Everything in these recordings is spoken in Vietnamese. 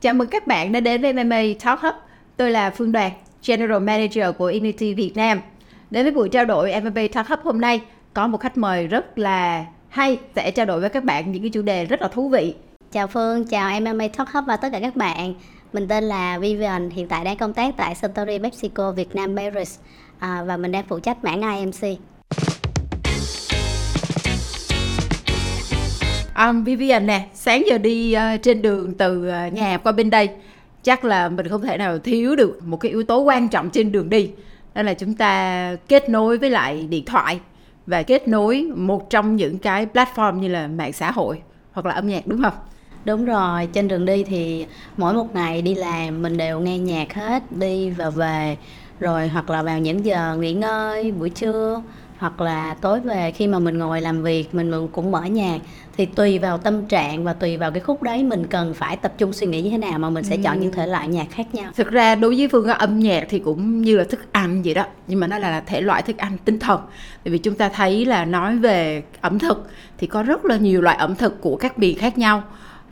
Chào mừng các bạn đã đến với MMA Talk Hub. Tôi là Phương Đoàn, General Manager của Unity Việt Nam. Đến với buổi trao đổi MMA Talk Hub hôm nay, có một khách mời rất là hay sẽ trao đổi với các bạn những cái chủ đề rất là thú vị. Chào Phương, chào MMA Talk Hub và tất cả các bạn. Mình tên là Vivian, hiện tại đang công tác tại Suntory Mexico Việt Nam Paris à, và mình đang phụ trách mảng IMC. Um, Vivian nè, sáng giờ đi uh, trên đường từ uh, nhà qua bên đây chắc là mình không thể nào thiếu được một cái yếu tố quan trọng trên đường đi đó là chúng ta kết nối với lại điện thoại và kết nối một trong những cái platform như là mạng xã hội hoặc là âm nhạc đúng không? Đúng rồi, trên đường đi thì mỗi một ngày đi làm mình đều nghe nhạc hết, đi và về rồi hoặc là vào những giờ nghỉ ngơi buổi trưa hoặc là tối về khi mà mình ngồi làm việc mình cũng mở nhạc thì tùy vào tâm trạng và tùy vào cái khúc đấy mình cần phải tập trung suy nghĩ như thế nào mà mình sẽ ừ. chọn những thể loại nhạc khác nhau thực ra đối với phương âm nhạc thì cũng như là thức ăn vậy đó nhưng mà nó là thể loại thức ăn tinh thần tại vì chúng ta thấy là nói về ẩm thực thì có rất là nhiều loại ẩm thực của các miền khác nhau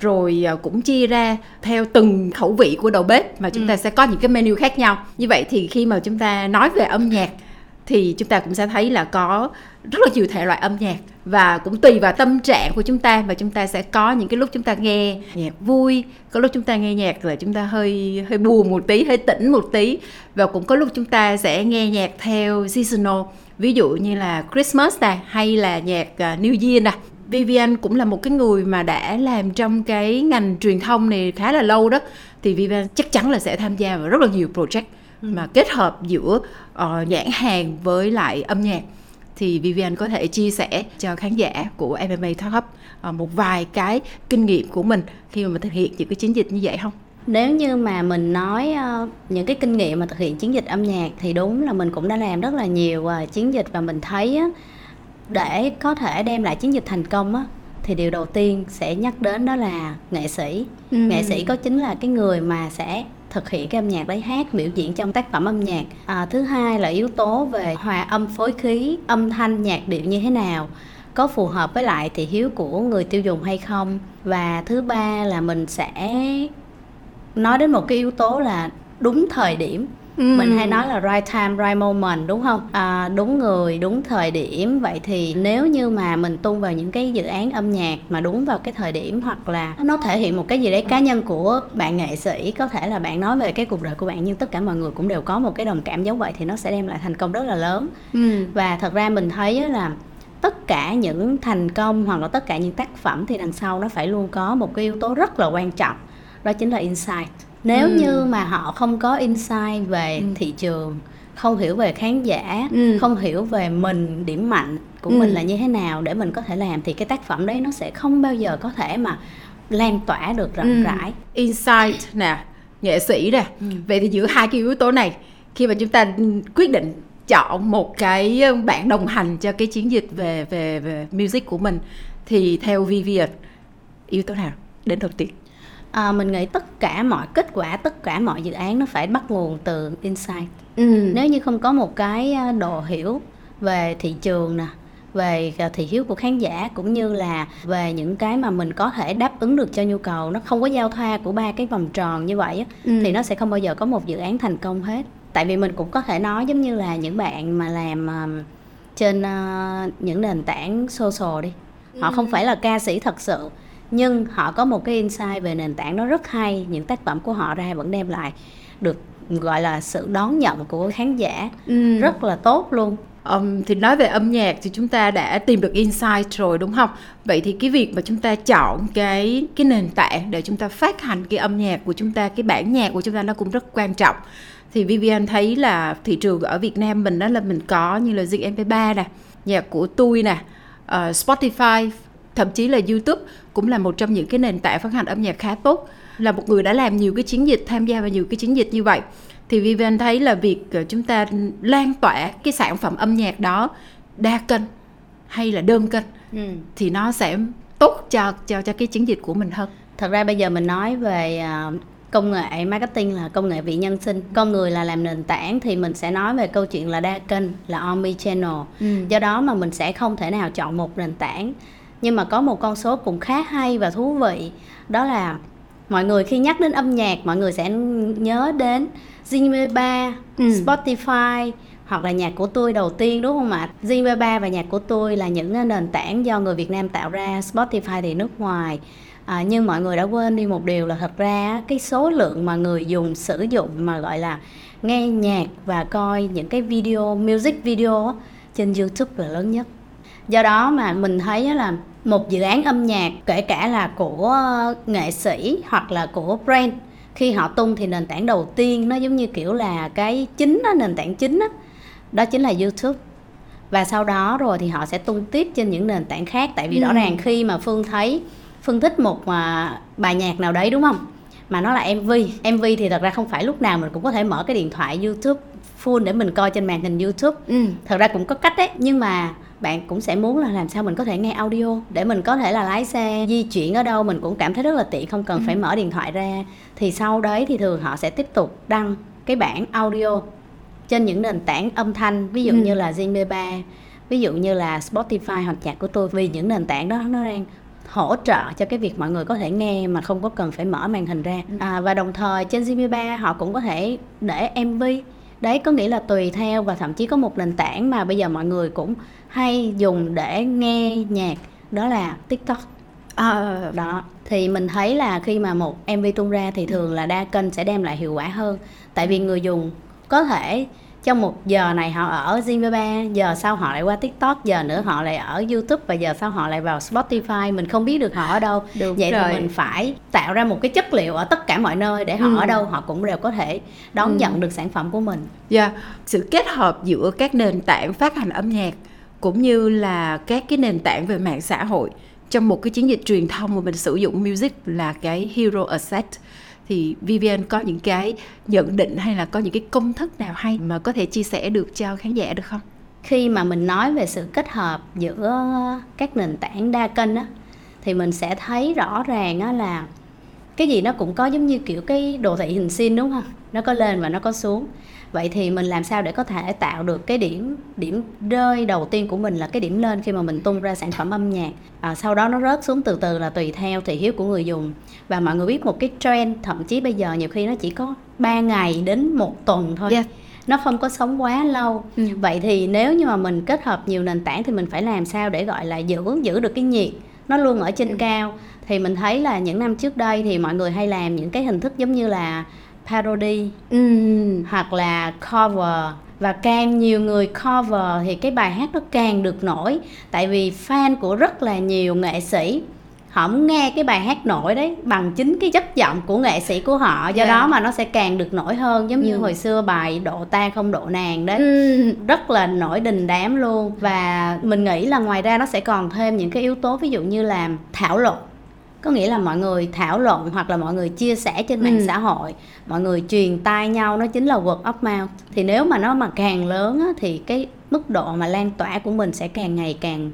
rồi à, cũng chia ra theo từng khẩu vị của đầu bếp mà chúng ừ. ta sẽ có những cái menu khác nhau như vậy thì khi mà chúng ta nói về âm nhạc thì chúng ta cũng sẽ thấy là có rất là nhiều thể loại âm nhạc và cũng tùy vào tâm trạng của chúng ta mà chúng ta sẽ có những cái lúc chúng ta nghe nhạc vui, có lúc chúng ta nghe nhạc là chúng ta hơi hơi buồn một tí, hơi tỉnh một tí và cũng có lúc chúng ta sẽ nghe nhạc theo seasonal ví dụ như là Christmas này hay là nhạc à, New Year này Vivian cũng là một cái người mà đã làm trong cái ngành truyền thông này khá là lâu đó, thì Vivian chắc chắn là sẽ tham gia vào rất là nhiều project mà kết hợp giữa uh, nhãn hàng với lại âm nhạc thì Vivian có thể chia sẻ cho khán giả của MMA Talk Hub uh, một vài cái kinh nghiệm của mình khi mà mình thực hiện những cái chiến dịch như vậy không? Nếu như mà mình nói uh, những cái kinh nghiệm mà thực hiện chiến dịch âm nhạc thì đúng là mình cũng đã làm rất là nhiều uh, chiến dịch và mình thấy uh, để có thể đem lại chiến dịch thành công á thì điều đầu tiên sẽ nhắc đến đó là nghệ sĩ ừ. nghệ sĩ có chính là cái người mà sẽ thực hiện cái âm nhạc đấy hát biểu diễn trong tác phẩm âm nhạc. À, thứ hai là yếu tố về hòa âm phối khí âm thanh nhạc điệu như thế nào có phù hợp với lại thị hiếu của người tiêu dùng hay không. Và thứ ba là mình sẽ nói đến một cái yếu tố là đúng thời điểm. Ừ. mình hay nói là right time right moment đúng không à, đúng người đúng thời điểm vậy thì nếu như mà mình tung vào những cái dự án âm nhạc mà đúng vào cái thời điểm hoặc là nó thể hiện một cái gì đấy cá nhân của bạn nghệ sĩ có thể là bạn nói về cái cuộc đời của bạn nhưng tất cả mọi người cũng đều có một cái đồng cảm giống vậy thì nó sẽ đem lại thành công rất là lớn ừ. và thật ra mình thấy là tất cả những thành công hoặc là tất cả những tác phẩm thì đằng sau nó phải luôn có một cái yếu tố rất là quan trọng đó chính là insight nếu ừ. như mà họ không có insight về ừ. thị trường không hiểu về khán giả ừ. không hiểu về mình điểm mạnh của ừ. mình là như thế nào để mình có thể làm thì cái tác phẩm đấy nó sẽ không bao giờ có thể mà lan tỏa được rộng ừ. rãi insight nè nghệ sĩ nè ừ. vậy thì giữa hai cái yếu tố này khi mà chúng ta quyết định chọn một cái bạn đồng hành cho cái chiến dịch về về về music của mình thì theo Vivian yếu tố nào đến đầu tiên à, mình nghĩ tất cả mọi kết quả tất cả mọi dự án nó phải bắt nguồn từ insight ừ. nếu như không có một cái à, độ hiểu về thị trường nè về à, thị hiếu của khán giả cũng như là về những cái mà mình có thể đáp ứng được cho nhu cầu nó không có giao thoa của ba cái vòng tròn như vậy ừ. thì nó sẽ không bao giờ có một dự án thành công hết tại vì mình cũng có thể nói giống như là những bạn mà làm trên những nền tảng social đi họ ừ. không phải là ca sĩ thật sự nhưng họ có một cái insight về nền tảng nó rất hay những tác phẩm của họ ra vẫn đem lại được gọi là sự đón nhận của khán giả ừ. rất là tốt luôn Um, thì nói về âm nhạc thì chúng ta đã tìm được insight rồi đúng không? Vậy thì cái việc mà chúng ta chọn cái cái nền tảng để chúng ta phát hành cái âm nhạc của chúng ta, cái bản nhạc của chúng ta nó cũng rất quan trọng. Thì Vivian thấy là thị trường ở Việt Nam mình đó là mình có như là Zing MP3 nè, nhạc của tôi nè, uh, Spotify, thậm chí là YouTube cũng là một trong những cái nền tảng phát hành âm nhạc khá tốt là một người đã làm nhiều cái chiến dịch tham gia vào nhiều cái chiến dịch như vậy thì Vivian thấy là việc ờ, chúng ta lan tỏa cái sản phẩm âm nhạc đó đa kênh hay là đơn kênh ừ. thì nó sẽ tốt cho cho cho cái chiến dịch của mình hơn. Thật ra bây giờ mình nói về uh, công nghệ marketing là công nghệ vị nhân sinh con người là làm nền tảng thì mình sẽ nói về câu chuyện là đa kênh là omni channel ừ. do đó mà mình sẽ không thể nào chọn một nền tảng nhưng mà có một con số cũng khá hay và thú vị đó là mọi người khi nhắc đến âm nhạc mọi người sẽ nhớ đến Zing Ba, ừ. Spotify hoặc là nhạc của tôi đầu tiên đúng không ạ? Zing Ba và nhạc của tôi là những nền tảng do người Việt Nam tạo ra, Spotify thì nước ngoài. À, nhưng mọi người đã quên đi một điều là thật ra cái số lượng mà người dùng sử dụng mà gọi là nghe nhạc và coi những cái video music video trên YouTube là lớn nhất do đó mà mình thấy là một dự án âm nhạc kể cả là của nghệ sĩ hoặc là của brand khi họ tung thì nền tảng đầu tiên nó giống như kiểu là cái chính đó, nền tảng chính đó, đó chính là YouTube và sau đó rồi thì họ sẽ tung tiếp trên những nền tảng khác tại vì ừ. rõ ràng khi mà phương thấy phương thích một uh, bài nhạc nào đấy đúng không mà nó là mv mv thì thật ra không phải lúc nào mình cũng có thể mở cái điện thoại youtube full để mình coi trên màn hình youtube ừ. thật ra cũng có cách đấy nhưng mà bạn cũng sẽ muốn là làm sao mình có thể nghe audio để mình có thể là lái xe di chuyển ở đâu mình cũng cảm thấy rất là tiện không cần ừ. phải mở điện thoại ra thì sau đấy thì thường họ sẽ tiếp tục đăng cái bản audio trên những nền tảng âm thanh ví dụ ừ. như là Zing 3 ví dụ như là Spotify hoặc nhạc của tôi vì những nền tảng đó nó đang hỗ trợ cho cái việc mọi người có thể nghe mà không có cần phải mở màn hình ra ừ. à, và đồng thời trên Zing 3 họ cũng có thể để MV đấy có nghĩa là tùy theo và thậm chí có một nền tảng mà bây giờ mọi người cũng hay dùng để nghe nhạc đó là tiktok. À, đó thì mình thấy là khi mà một mv tung ra thì thường là đa kênh sẽ đem lại hiệu quả hơn. Tại vì người dùng có thể trong một giờ này họ ở Zimbabwe giờ sau họ lại qua TikTok giờ nữa họ lại ở YouTube và giờ sau họ lại vào Spotify mình không biết được họ ở đâu Đúng vậy rồi. thì mình phải tạo ra một cái chất liệu ở tất cả mọi nơi để họ ừ. ở đâu họ cũng đều có thể đón ừ. nhận được sản phẩm của mình. Dạ, yeah. sự kết hợp giữa các nền tảng phát hành âm nhạc cũng như là các cái nền tảng về mạng xã hội trong một cái chiến dịch truyền thông mà mình sử dụng music là cái hero asset thì Vivian có những cái nhận định hay là có những cái công thức nào hay mà có thể chia sẻ được cho khán giả được không? Khi mà mình nói về sự kết hợp giữa các nền tảng đa kênh á, thì mình sẽ thấy rõ ràng á là cái gì nó cũng có giống như kiểu cái đồ thị hình sin đúng không? Nó có lên và nó có xuống vậy thì mình làm sao để có thể tạo được cái điểm điểm rơi đầu tiên của mình là cái điểm lên khi mà mình tung ra sản phẩm âm nhạc? À, sau đó nó rớt xuống từ từ là tùy theo thị hiếu của người dùng. Và mọi người biết một cái trend thậm chí bây giờ nhiều khi nó chỉ có 3 ngày đến một tuần thôi. Yeah nó không có sống quá lâu. Ừ. vậy thì nếu như mà mình kết hợp nhiều nền tảng thì mình phải làm sao để gọi là giữ giữ được cái nhiệt nó luôn ở trên ừ. cao? Thì mình thấy là những năm trước đây thì mọi người hay làm những cái hình thức giống như là parody ừ. hoặc là cover và càng nhiều người cover thì cái bài hát nó càng được nổi tại vì fan của rất là nhiều nghệ sĩ họ muốn nghe cái bài hát nổi đấy bằng chính cái chất giọng của nghệ sĩ của họ do yeah. Đó mà nó sẽ càng được nổi hơn giống như ừ. hồi xưa bài độ ta không độ nàng đấy ừ. rất là nổi đình đám luôn và mình nghĩ là ngoài ra nó sẽ còn thêm những cái yếu tố ví dụ như là thảo luận có nghĩa là mọi người thảo luận hoặc là mọi người chia sẻ trên mạng ừ. xã hội mọi người truyền tai nhau nó chính là word of mouth thì nếu mà nó mà càng lớn á, thì cái mức độ mà lan tỏa của mình sẽ càng ngày càng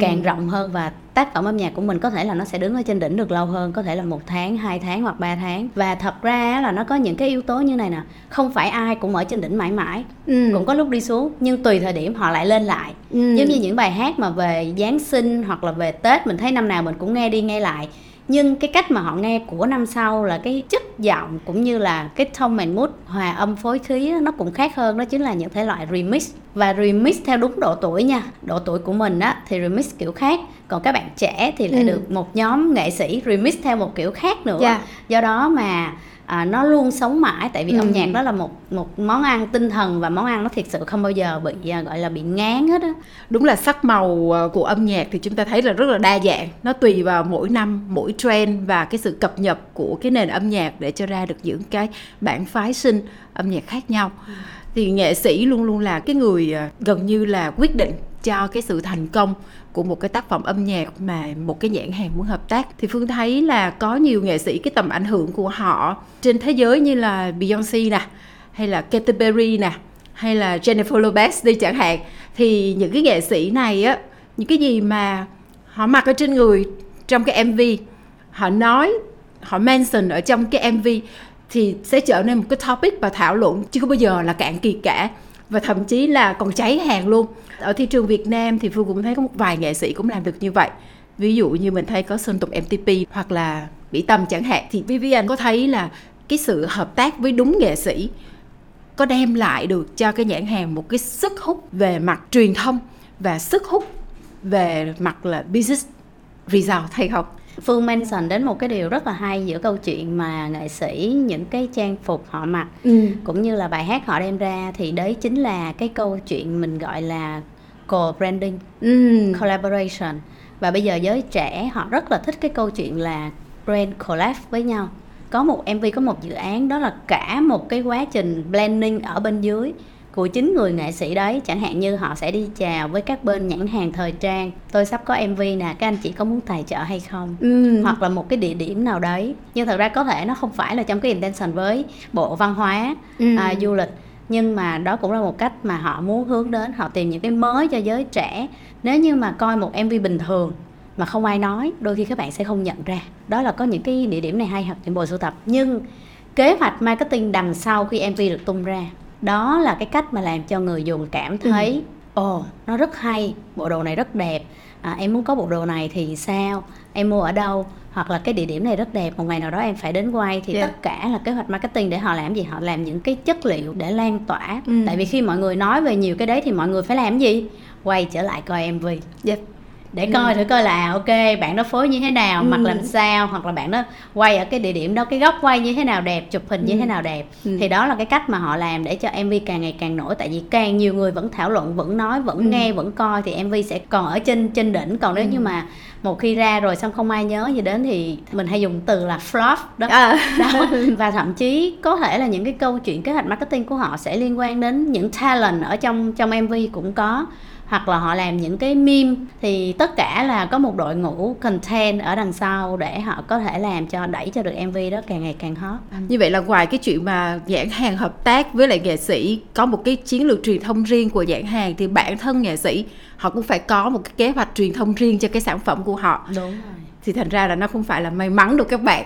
càng ừ. rộng hơn và tác phẩm âm nhạc của mình có thể là nó sẽ đứng ở trên đỉnh được lâu hơn có thể là một tháng hai tháng hoặc ba tháng và thật ra là nó có những cái yếu tố như này nè không phải ai cũng ở trên đỉnh mãi mãi ừ. cũng có lúc đi xuống nhưng tùy thời điểm họ lại lên lại ừ. giống như những bài hát mà về giáng sinh hoặc là về tết mình thấy năm nào mình cũng nghe đi nghe lại nhưng cái cách mà họ nghe của năm sau là cái chất giọng cũng như là cái tone and mood hòa âm phối khí nó cũng khác hơn đó chính là những thể loại remix và remix theo đúng độ tuổi nha độ tuổi của mình á thì remix kiểu khác còn các bạn trẻ thì lại ừ. được một nhóm nghệ sĩ remix theo một kiểu khác nữa yeah. Dạ. do đó mà à, nó luôn sống mãi tại vì ừ. âm nhạc đó là một một món ăn tinh thần và món ăn nó thiệt sự không bao giờ bị à, gọi là bị ngán hết á đúng là sắc màu à, của âm nhạc thì chúng ta thấy là rất là đa dạng nó tùy vào mỗi năm mỗi trend và cái sự cập nhật của cái nền âm nhạc để cho ra được những cái bản phái sinh âm nhạc khác nhau ừ. thì nghệ sĩ luôn luôn là cái người à, gần như là quyết định cho cái sự thành công của một cái tác phẩm âm nhạc mà một cái nhãn hàng muốn hợp tác. Thì phương thấy là có nhiều nghệ sĩ cái tầm ảnh hưởng của họ trên thế giới như là Beyoncé nè, hay là Katy Perry nè, hay là Jennifer Lopez đi chẳng hạn. Thì những cái nghệ sĩ này á, những cái gì mà họ mặc ở trên người trong cái MV họ nói, họ mention ở trong cái MV thì sẽ trở nên một cái topic và thảo luận, chứ không bao giờ là cạn kiệt cả và thậm chí là còn cháy hàng luôn. Ở thị trường Việt Nam thì Phương cũng thấy có một vài nghệ sĩ cũng làm được như vậy. Ví dụ như mình thấy có Sơn Tùng MTP hoặc là Mỹ Tâm chẳng hạn. Thì Vivian có thấy là cái sự hợp tác với đúng nghệ sĩ có đem lại được cho cái nhãn hàng một cái sức hút về mặt truyền thông và sức hút về mặt là business result hay không? Phương mention đến một cái điều rất là hay giữa câu chuyện mà nghệ sĩ những cái trang phục họ mặc ừ. cũng như là bài hát họ đem ra thì đấy chính là cái câu chuyện mình gọi là co-branding, ừ. collaboration và bây giờ giới trẻ họ rất là thích cái câu chuyện là brand collab với nhau có một MV có một dự án đó là cả một cái quá trình blending ở bên dưới của chính người nghệ sĩ đấy. Chẳng hạn như họ sẽ đi chào với các bên nhãn hàng thời trang. Tôi sắp có mv nè các anh chị có muốn tài trợ hay không? Ừ. hoặc là một cái địa điểm nào đấy. Nhưng thật ra có thể nó không phải là trong cái intention với bộ văn hóa ừ. à, du lịch. Nhưng mà đó cũng là một cách mà họ muốn hướng đến. Họ tìm những cái mới cho giới trẻ. Nếu như mà coi một mv bình thường mà không ai nói đôi khi các bạn sẽ không nhận ra. Đó là có những cái địa điểm này hay hoặc những bộ sưu tập. Nhưng kế hoạch marketing đằng sau khi mv được tung ra đó là cái cách mà làm cho người dùng cảm ừ. thấy ồ ừ. oh, nó rất hay bộ đồ này rất đẹp à, em muốn có bộ đồ này thì sao em mua ở đâu hoặc là cái địa điểm này rất đẹp một ngày nào đó em phải đến quay thì yeah. tất cả là kế hoạch marketing để họ làm gì họ làm những cái chất liệu để lan tỏa ừ. tại vì khi mọi người nói về nhiều cái đấy thì mọi người phải làm gì quay trở lại coi mv yep để ừ. coi thử coi là ok bạn đó phối như thế nào ừ. mặc làm sao hoặc là bạn đó quay ở cái địa điểm đó cái góc quay như thế nào đẹp chụp hình ừ. như thế nào đẹp ừ. thì đó là cái cách mà họ làm để cho mv càng ngày càng nổi tại vì càng nhiều người vẫn thảo luận vẫn nói vẫn ừ. nghe vẫn coi thì mv sẽ còn ở trên trên đỉnh còn nếu ừ. như mà một khi ra rồi xong không ai nhớ gì đến thì mình hay dùng từ là flop đó. À. đó và thậm chí có thể là những cái câu chuyện kế hoạch marketing của họ sẽ liên quan đến những talent ở trong trong mv cũng có hoặc là họ làm những cái meme thì tất cả là có một đội ngũ content ở đằng sau để họ có thể làm cho đẩy cho được MV đó càng ngày càng hot. Như vậy là ngoài cái chuyện mà nhãn hàng hợp tác với lại nghệ sĩ có một cái chiến lược truyền thông riêng của nhãn hàng thì bản thân nghệ sĩ họ cũng phải có một cái kế hoạch truyền thông riêng cho cái sản phẩm của họ. Đúng rồi thì thành ra là nó không phải là may mắn được các bạn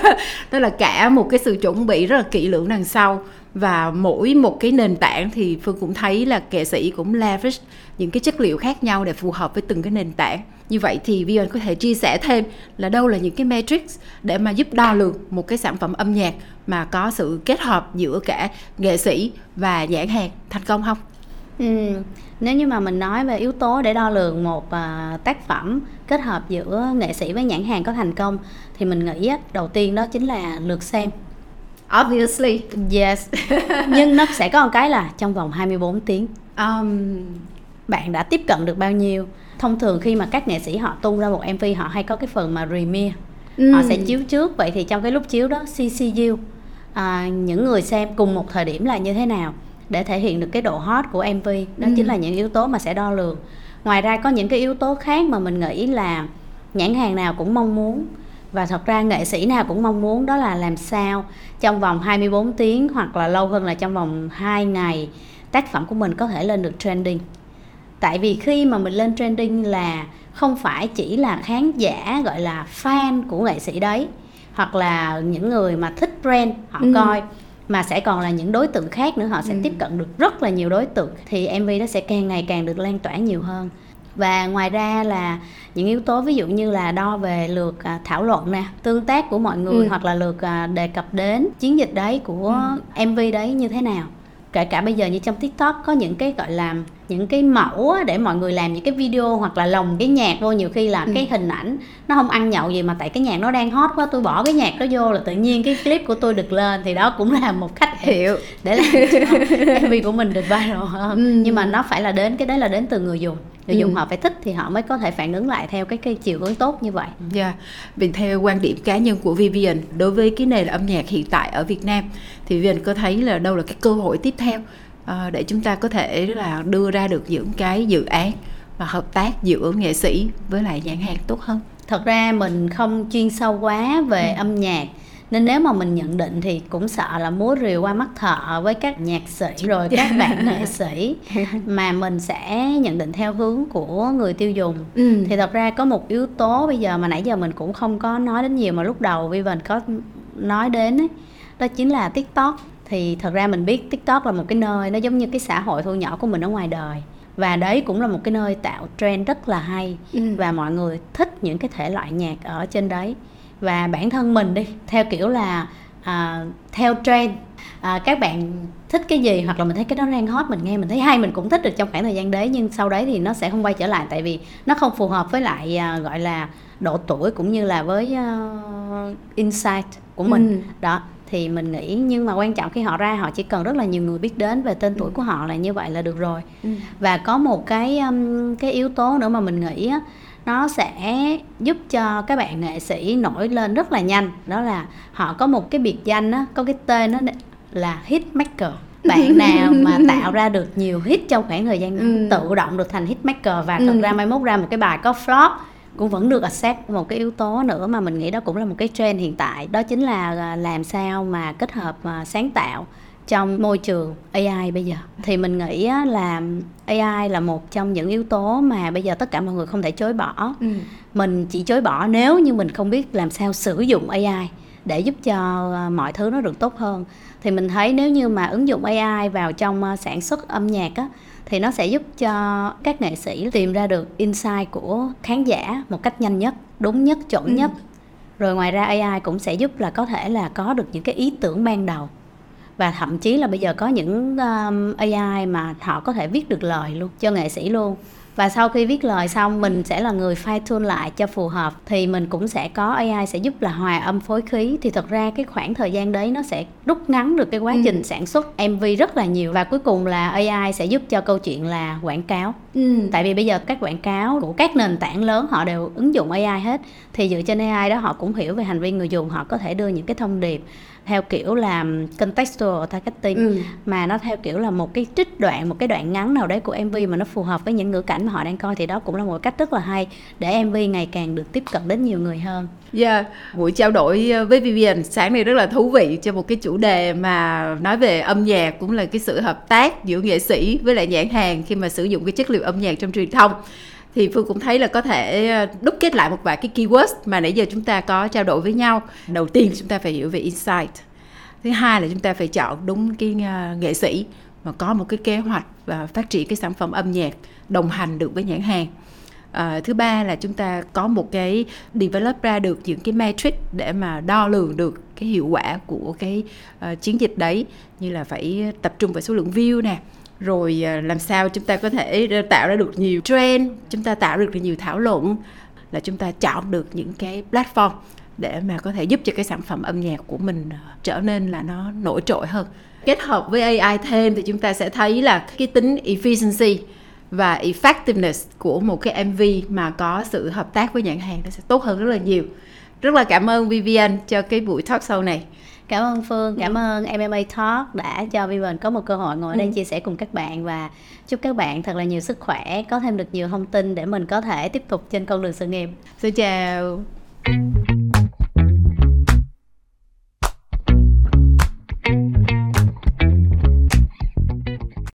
tức là cả một cái sự chuẩn bị rất là kỹ lưỡng đằng sau và mỗi một cái nền tảng thì phương cũng thấy là nghệ sĩ cũng leverage những cái chất liệu khác nhau để phù hợp với từng cái nền tảng như vậy thì Vion có thể chia sẻ thêm là đâu là những cái matrix để mà giúp đo lường một cái sản phẩm âm nhạc mà có sự kết hợp giữa cả nghệ sĩ và nhãn hàng thành công không? Ừ. Nếu như mà mình nói về yếu tố để đo lường một uh, tác phẩm kết hợp giữa nghệ sĩ với nhãn hàng có thành công thì mình nghĩ á, đầu tiên đó chính là lượt xem Obviously. Yes. Nhưng nó sẽ có một cái là trong vòng 24 tiếng. Um, bạn đã tiếp cận được bao nhiêu? Thông thường khi mà các nghệ sĩ họ tung ra một MV họ hay có cái phần mà premiere. Mm. Họ sẽ chiếu trước vậy thì trong cái lúc chiếu đó CCU à, những người xem cùng một thời điểm là như thế nào để thể hiện được cái độ hot của MV. Đó mm. chính là những yếu tố mà sẽ đo lường. Ngoài ra có những cái yếu tố khác mà mình nghĩ là nhãn hàng nào cũng mong muốn và thật ra nghệ sĩ nào cũng mong muốn đó là làm sao trong vòng 24 tiếng hoặc là lâu hơn là trong vòng 2 ngày tác phẩm của mình có thể lên được trending tại vì khi mà mình lên trending là không phải chỉ là khán giả gọi là fan của nghệ sĩ đấy hoặc là những người mà thích brand họ ừ. coi mà sẽ còn là những đối tượng khác nữa họ sẽ ừ. tiếp cận được rất là nhiều đối tượng thì mv nó sẽ càng ngày càng được lan tỏa nhiều hơn và ngoài ra là những yếu tố ví dụ như là đo về lượt à, thảo luận nè tương tác của mọi người ừ. hoặc là lượt à, đề cập đến chiến dịch đấy của ừ. mv đấy như thế nào kể cả bây giờ như trong tiktok có những cái gọi là những cái mẫu để mọi người làm những cái video hoặc là lồng cái nhạc vô nhiều khi là ừ. cái hình ảnh nó không ăn nhậu gì mà tại cái nhạc nó đang hot quá tôi bỏ cái nhạc đó vô là tự nhiên cái clip của tôi được lên thì đó cũng là một cách hiệu để làm MV của mình được viral hơn ừ. nhưng mà nó phải là đến cái đấy là đến từ người dùng người ừ. dùng họ phải thích thì họ mới có thể phản ứng lại theo cái cái chiều hướng tốt như vậy. Dạ, yeah. vì theo quan điểm cá nhân của Vivian đối với cái nền âm nhạc hiện tại ở Việt Nam thì Vivian có thấy là đâu là cái cơ hội tiếp theo uh, để chúng ta có thể là đưa ra được những cái dự án và hợp tác giữa nghệ sĩ với lại nhãn hàng tốt hơn. Thật ra mình không chuyên sâu quá về ừ. âm nhạc nên nếu mà mình nhận định thì cũng sợ là múa rìu qua mắt thợ với các nhạc sĩ rồi các bạn nghệ sĩ. Mà mình sẽ nhận định theo hướng của người tiêu dùng. Ừ. thì thật ra có một yếu tố bây giờ mà nãy giờ mình cũng không có nói đến nhiều mà lúc đầu Vivian có nói đến ấy, đó chính là tiktok. Thì thật ra mình biết tiktok là một cái nơi nó giống như cái xã hội thu nhỏ của mình ở ngoài đời. Và đấy cũng là một cái nơi tạo trend rất là hay. Ừ. và mọi người thích những cái thể loại nhạc ở trên đấy và bản thân mình đi theo kiểu là à, theo trend à, các bạn thích cái gì hoặc là mình thấy cái đó đang hot mình nghe mình thấy hay mình cũng thích được trong khoảng thời gian đấy nhưng sau đấy thì nó sẽ không quay trở lại tại vì nó không phù hợp với lại à, gọi là độ tuổi cũng như là với à, insight của mình Ừ. đó thì mình nghĩ nhưng mà quan trọng khi họ ra họ chỉ cần rất là nhiều người biết đến về tên tuổi của họ là như vậy là được rồi Ừ. và có một cái um, cái yếu tố nữa mà mình nghĩ á, nó sẽ giúp cho các bạn nghệ sĩ nổi lên rất là nhanh đó là họ có một cái biệt danh á, có cái tên đó là hit maker bạn nào mà tạo ra được nhiều hit trong khoảng thời gian Ừ. tự động được thành hit maker và thật Ừ. ra mai mốt ra một cái bài có flop cũng vẫn được accept một cái yếu tố nữa mà mình nghĩ đó cũng là một cái trend hiện tại đó chính là à, làm sao mà kết hợp à, sáng tạo trong môi trường AI bây giờ thì mình nghĩ là AI là một trong những yếu tố mà bây giờ tất cả mọi người không thể chối bỏ Ừ. mình chỉ chối bỏ nếu như mình không biết làm sao sử dụng AI để giúp cho à, mọi thứ nó được tốt hơn thì mình thấy nếu như mà ứng dụng AI vào trong à, sản xuất âm nhạc á thì nó sẽ giúp cho các nghệ sĩ tìm ra được insight của khán giả một cách nhanh nhất, đúng nhất, chuẩn Ừ. nhất. Rồi ngoài ra AI cũng sẽ giúp là có thể là có được những cái ý tưởng ban đầu và thậm chí là bây giờ có những um, AI mà họ có thể viết được lời luôn cho nghệ sĩ luôn. Và sau khi viết lời xong mình sẽ là người fine tune lại cho phù hợp thì mình cũng sẽ có AI sẽ giúp là hòa âm phối khí. Thì thật ra cái khoảng thời gian đấy nó sẽ rút ngắn được cái quá Ừ. trình sản xuất MV rất là nhiều. Và cuối cùng là AI sẽ giúp cho câu chuyện là quảng cáo. Ừ. tại vì bây giờ các quảng cáo của các nền tảng lớn họ đều ứng dụng AI hết. Thì dựa trên AI đó họ cũng hiểu về hành vi người dùng họ có thể đưa những cái thông điệp theo kiểu là contextual targeting Ừ. mà nó theo kiểu là một cái trích đoạn một cái đoạn ngắn nào đấy của MV mà nó phù hợp với những ngữ cảnh mà họ đang coi thì đó cũng là một cách rất là hay để MV ngày càng được tiếp cận đến nhiều người hơn Yeah, buổi trao đổi ờ, với Vivian sáng nay rất là thú vị cho một cái chủ đề mà nói về âm nhạc cũng là cái sự hợp tác giữa nghệ sĩ với lại nhãn hàng khi mà sử dụng cái chất liệu âm nhạc trong truyền thông. Thì Phương cũng thấy là có thể ờ, đúc kết lại một vài cái keywords mà nãy giờ chúng ta có trao đổi với nhau. Đầu tiên chúng ta phải hiểu về insight. Thứ hai là chúng ta phải chọn đúng cái ờ, nghệ sĩ mà có một cái kế hoạch và phát triển cái sản phẩm âm nhạc đồng hành được với nhãn hàng. À, thứ ba là chúng ta có một cái develop ra được những cái metric để mà đo lường được cái hiệu quả của cái uh, chiến dịch đấy như là phải tập trung vào số lượng view nè rồi à, làm sao chúng ta có thể ờ, tạo ra được nhiều trend, chúng ta tạo được nhiều thảo luận, là chúng ta chọn được những cái platform để mà có thể giúp cho cái sản phẩm âm nhạc của mình ờ, trở nên là nó nổi trội hơn kết hợp với AI thêm thì chúng ta sẽ thấy là cái tính efficiency và effectiveness của một cái MV mà có sự hợp tác với nhãn hàng nó sẽ tốt hơn rất là nhiều. Rất là cảm ơn Vivian cho cái buổi talk show này cảm ơn Phương cảm ơn MMA Talk đã cho Vivian có một cơ hội ngồi ở đây Ừ. chia sẻ cùng các bạn và chúc các bạn thật là nhiều sức khỏe có thêm được nhiều thông tin để mình có thể tiếp tục trên con đường sự nghiệp Xin chào.